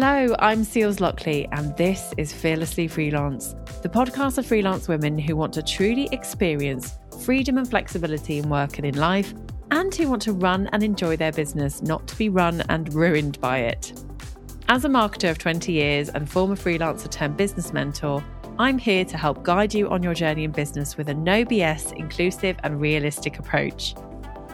Hello, I'm Seals Lockley, and this is Fearlessly Freelance, the podcast of freelance women who want to truly experience freedom and flexibility in work and in life, and who want to run and enjoy their business, not to be run and ruined by it. As a marketer of 20 years and former freelancer turned business mentor, I'm here to help guide you on your journey in business with a no BS, inclusive, and realistic approach.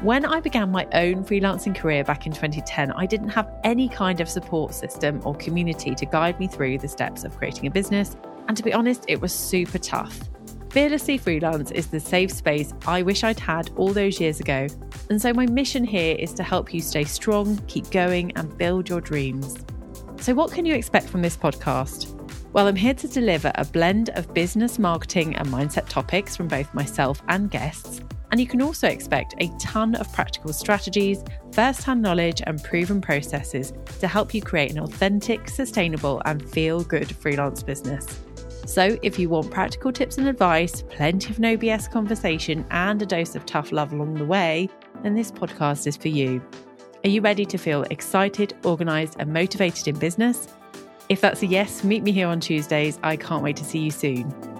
When I began my own freelancing career back in 2010, I didn't have any kind of support system or community to guide me through the steps of creating a business. And to be honest, it was super tough. Fearlessly Freelance is the safe space I wish I'd had all those years ago. And so my mission here is to help you stay strong, keep going, and build your dreams. So, what can you expect from this podcast? Well, I'm here to deliver a blend of business, marketing, and mindset topics from both myself and guests and you can also expect a ton of practical strategies, first hand knowledge, and proven processes to help you create an authentic, sustainable, and feel good freelance business. So, if you want practical tips and advice, plenty of no BS conversation, and a dose of tough love along the way, then this podcast is for you. Are you ready to feel excited, organised, and motivated in business? If that's a yes, meet me here on Tuesdays. I can't wait to see you soon.